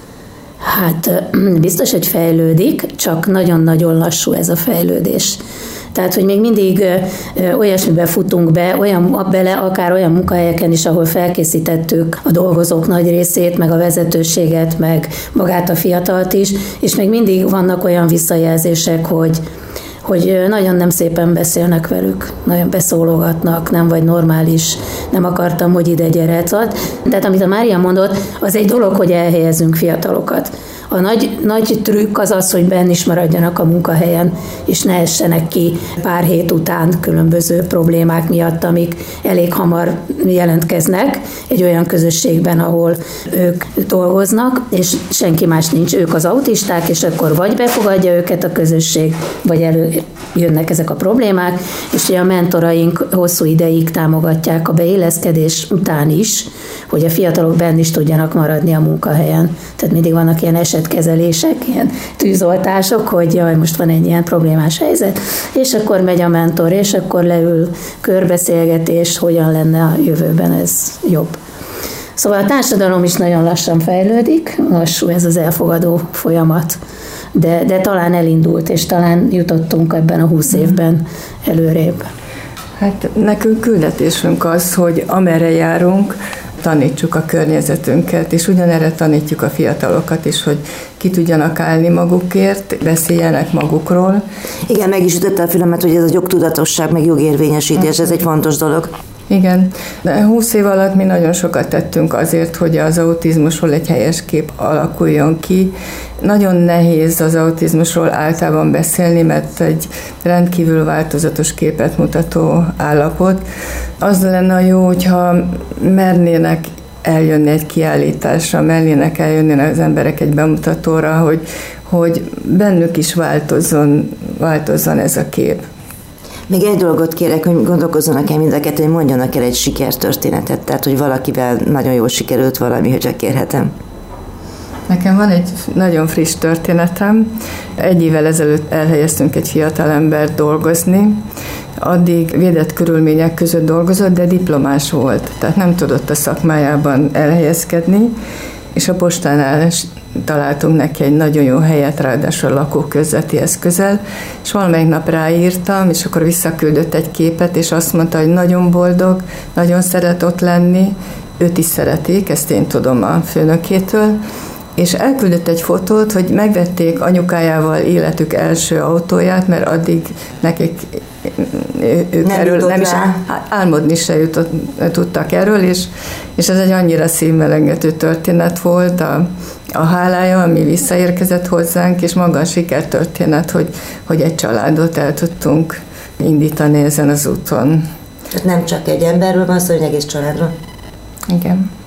Hát biztos, hogy fejlődik, csak nagyon-nagyon lassú ez a fejlődés. Tehát, hogy még mindig olyasmibe futunk be, olyan bele, akár olyan munkahelyeken is, ahol felkészítettük a dolgozók nagy részét, meg a vezetőséget, meg magát a fiatalt is, és még mindig vannak olyan visszajelzések, hogy hogy nagyon nem szépen beszélnek velük, nagyon beszólogatnak, nem vagy normális, nem akartam, hogy ide gyere. Tehát amit a Mária mondott, az egy dolog, hogy elhelyezünk fiatalokat. A nagy, nagy trükk az az, hogy benn is maradjanak a munkahelyen, és ne essenek ki pár hét után különböző problémák miatt, amik elég hamar jelentkeznek egy olyan közösségben, ahol ők dolgoznak, és senki más nincs, ők az autisták, és akkor vagy befogadja őket a közösség, vagy előjönnek ezek a problémák, és ugye a mentoraink hosszú ideig támogatják a beéleszkedés után is, hogy a fiatalok benn is tudjanak maradni a munkahelyen. Tehát mindig vannak ilyen esetkezelések, ilyen tűzoltások, hogy jaj, most van egy ilyen problémás helyzet, és akkor megy a mentor, és akkor leül körbeszélgetés, hogyan lenne a jövőben ez jobb. Szóval a társadalom is nagyon lassan fejlődik, lassú ez az elfogadó folyamat, de, de talán elindult, és talán jutottunk ebben a húsz évben előrébb. Hát nekünk küldetésünk az, hogy amerre járunk, tanítsuk a környezetünket, és ugyanerre tanítjuk a fiatalokat is, hogy ki tudjanak állni magukért, beszéljenek magukról. Igen, meg is ütötte a fülemet, hogy ez a jogtudatosság, meg jogérvényesítés, ez egy fontos dolog. Igen, de 20 év alatt mi nagyon sokat tettünk azért, hogy az autizmusról egy helyes kép alakuljon ki. Nagyon nehéz az autizmusról általában beszélni, mert egy rendkívül változatos képet mutató állapot. Az lenne jó, hogyha mernének eljönni egy kiállításra, mernének eljönni az emberek egy bemutatóra, hogy, hogy bennük is változzon, változzon ez a kép. Még egy dolgot kérek, hogy gondolkozzanak el mind a kettő, hogy mondjanak el egy sikertörténetet, tehát hogy valakivel nagyon jól sikerült valami, hogy csak kérhetem. Nekem van egy nagyon friss történetem. Egy évvel ezelőtt elhelyeztünk egy fiatalember dolgozni, addig védett körülmények között dolgozott, de diplomás volt, tehát nem tudott a szakmájában elhelyezkedni, és a postánál találtunk neki egy nagyon jó helyet, ráadásul a lakóközletihez közel, és valamelyik nap ráírtam, és akkor visszaküldött egy képet, és azt mondta, hogy nagyon boldog, nagyon szeret ott lenni, őt is szeretik, ezt én tudom a főnökétől, és elküldött egy fotót, hogy megvették anyukájával életük első autóját, mert addig nekik ők nem erről nem is álmodni se jutott, tudtak erről, és, és ez egy annyira szívmelengető történet volt, a, a hálája, ami visszaérkezett hozzánk, és maga a sikertörténet, hogy, hogy egy családot el tudtunk indítani ezen az úton. Tehát nem csak egy emberről van szó, hogy egész családról. Igen.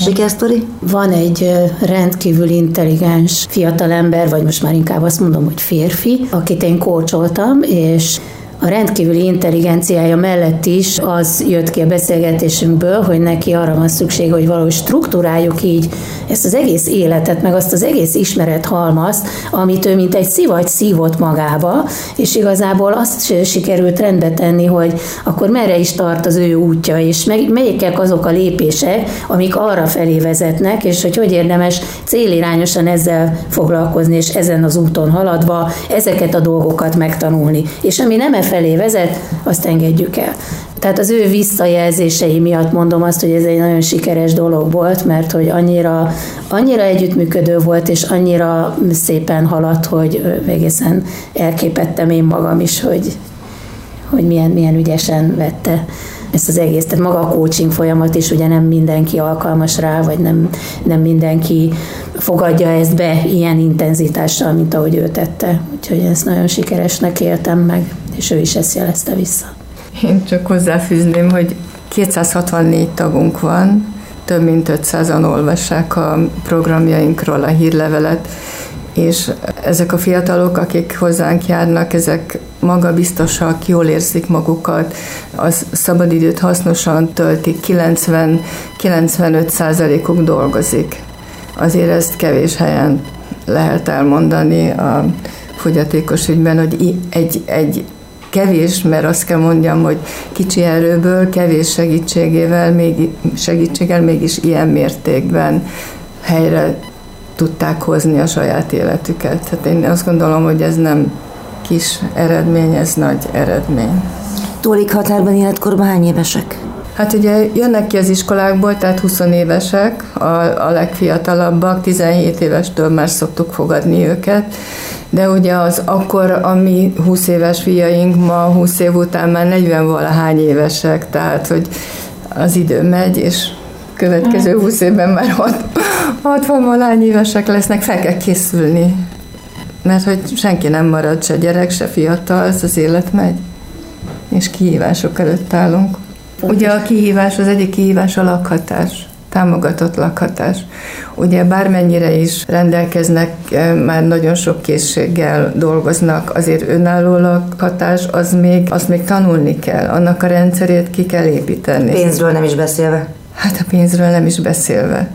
Sikersztori? Van egy rendkívül intelligens fiatalember, vagy most már inkább azt mondom, hogy férfi, akit én kócsoltam, és a rendkívüli intelligenciája mellett is az jött ki a beszélgetésünkből, hogy neki arra van szüksége, hogy valahogy struktúráljuk így ezt az egész életet, meg azt az egész ismeret halmazt, amit ő mint egy szivagy szívott magába, és igazából azt sikerült rendbe tenni, hogy akkor merre is tart az ő útja, és melyikek azok a lépések, amik arra felé vezetnek, és hogy hogy érdemes célirányosan ezzel foglalkozni, és ezen az úton haladva ezeket a dolgokat megtanulni. És ami nem e felé vezet, azt engedjük el. Tehát az ő visszajelzései miatt mondom azt, hogy ez egy nagyon sikeres dolog volt, mert hogy annyira, annyira együttműködő volt, és annyira szépen haladt, hogy egészen elképettem én magam is, hogy, hogy milyen, milyen ügyesen vette ezt az egész, tehát maga a coaching folyamat is ugye nem mindenki alkalmas rá, vagy nem, nem mindenki fogadja ezt be ilyen intenzitással, mint ahogy ő tette. Úgyhogy ezt nagyon sikeresnek éltem meg, és ő is ezt jelezte vissza. Én csak hozzáfűzném, hogy 264 tagunk van, több mint 500-an olvassák a programjainkról a hírlevelet, és ezek a fiatalok, akik hozzánk járnak, ezek magabiztosak, jól érzik magukat, az szabadidőt hasznosan töltik, 90-95 százalékuk dolgozik. Azért ezt kevés helyen lehet elmondani a fogyatékos ügyben, hogy egy, egy kevés, mert azt kell mondjam, hogy kicsi erőből, kevés segítségével, még, segítséggel mégis ilyen mértékben helyre tudták hozni a saját életüket. Hát én azt gondolom, hogy ez nem kis eredmény, ez nagy eredmény. Tólik határban életkorban hány évesek? Hát ugye jönnek ki az iskolákból, tehát 20 évesek, a, a legfiatalabbak, 17 évestől már szoktuk fogadni őket, de ugye az akkor, ami 20 éves fiaink ma 20 év után már 40 valahány évesek, tehát hogy az idő megy, és következő 20 évben már 60 valahány évesek lesznek, fel kell készülni. Mert hogy senki nem marad, se gyerek, se fiatal, ez az élet megy. És kihívások előtt állunk. Ugye a kihívás, az egyik kihívás a lakhatás támogatott lakhatás. Ugye bármennyire is rendelkeznek, eh, már nagyon sok készséggel dolgoznak, azért önálló lakhatás, az még, azt még tanulni kell, annak a rendszerét ki kell építeni. Pénzről nem is beszélve. Hát a pénzről nem is beszélve.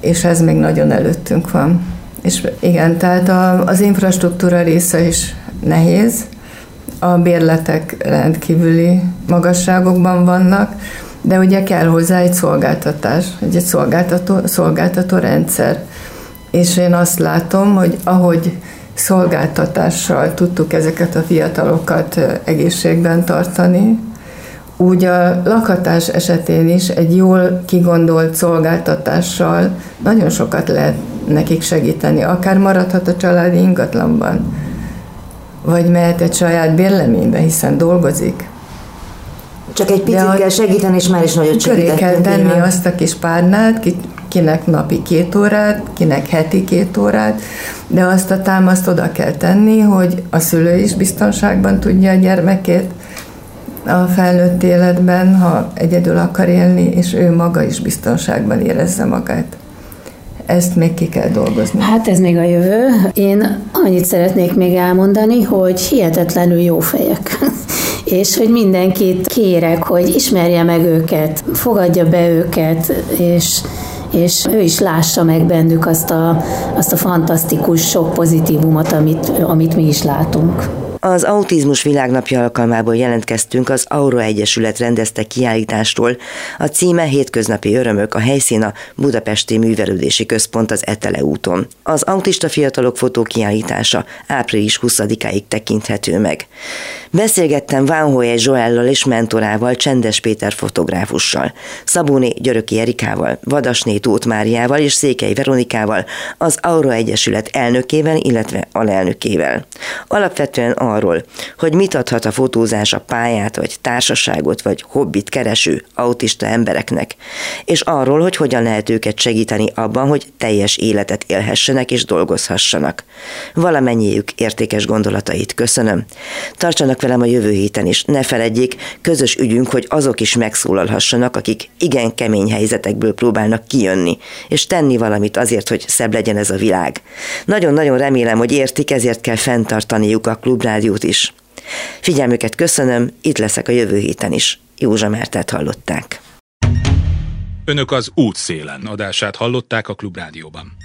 És ez még nagyon előttünk van. És igen, tehát a, az infrastruktúra része is nehéz, a bérletek rendkívüli magasságokban vannak, de ugye kell hozzá egy szolgáltatás, egy szolgáltató, szolgáltató rendszer. És én azt látom, hogy ahogy szolgáltatással tudtuk ezeket a fiatalokat egészségben tartani, úgy a lakhatás esetén is egy jól kigondolt szolgáltatással nagyon sokat lehet nekik segíteni. Akár maradhat a családi ingatlanban, vagy mehet egy saját bérleménybe, hiszen dolgozik. Csak egy picit kell segíteni, és már is nagyot segítettünk. kell tenni azt a kis párnát, kinek napi két órát, kinek heti két órát, de azt a támaszt oda kell tenni, hogy a szülő is biztonságban tudja a gyermekét a felnőtt életben, ha egyedül akar élni, és ő maga is biztonságban érezze magát ezt még ki kell dolgozni. Hát ez még a jövő. Én annyit szeretnék még elmondani, hogy hihetetlenül jó fejek. és hogy mindenkit kérek, hogy ismerje meg őket, fogadja be őket, és és ő is lássa meg bennük azt a, azt a fantasztikus sok pozitívumot, amit, amit mi is látunk. Az Autizmus Világnapja alkalmából jelentkeztünk az Aura Egyesület rendezte kiállításról. A címe Hétköznapi Örömök, a helyszín a Budapesti Művelődési Központ az Etele úton. Az autista fiatalok fotókiállítása április 20-áig tekinthető meg. Beszélgettem Vánhoye Joellal és mentorával, Csendes Péter fotográfussal, Szabóni Györöki Erikával, Vadasné Tóth Máriával és Székely Veronikával, az Aura Egyesület elnökével, illetve alelnökével. Alapvetően arról, hogy mit adhat a fotózás a pályát, vagy társaságot, vagy hobbit kereső autista embereknek, és arról, hogy hogyan lehet őket segíteni abban, hogy teljes életet élhessenek és dolgozhassanak. Valamennyiük értékes gondolatait köszönöm. Tartsanak velem a jövő héten is, ne feledjék, közös ügyünk, hogy azok is megszólalhassanak, akik igen kemény helyzetekből próbálnak kijönni, és tenni valamit azért, hogy szebb legyen ez a világ. Nagyon-nagyon remélem, hogy értik, ezért kell fenntartaniuk a klubrádiót is. Figyelmüket köszönöm, itt leszek a jövő héten is. Józsa Mertet hallották. Önök az útszélen adását hallották a Klubrádióban.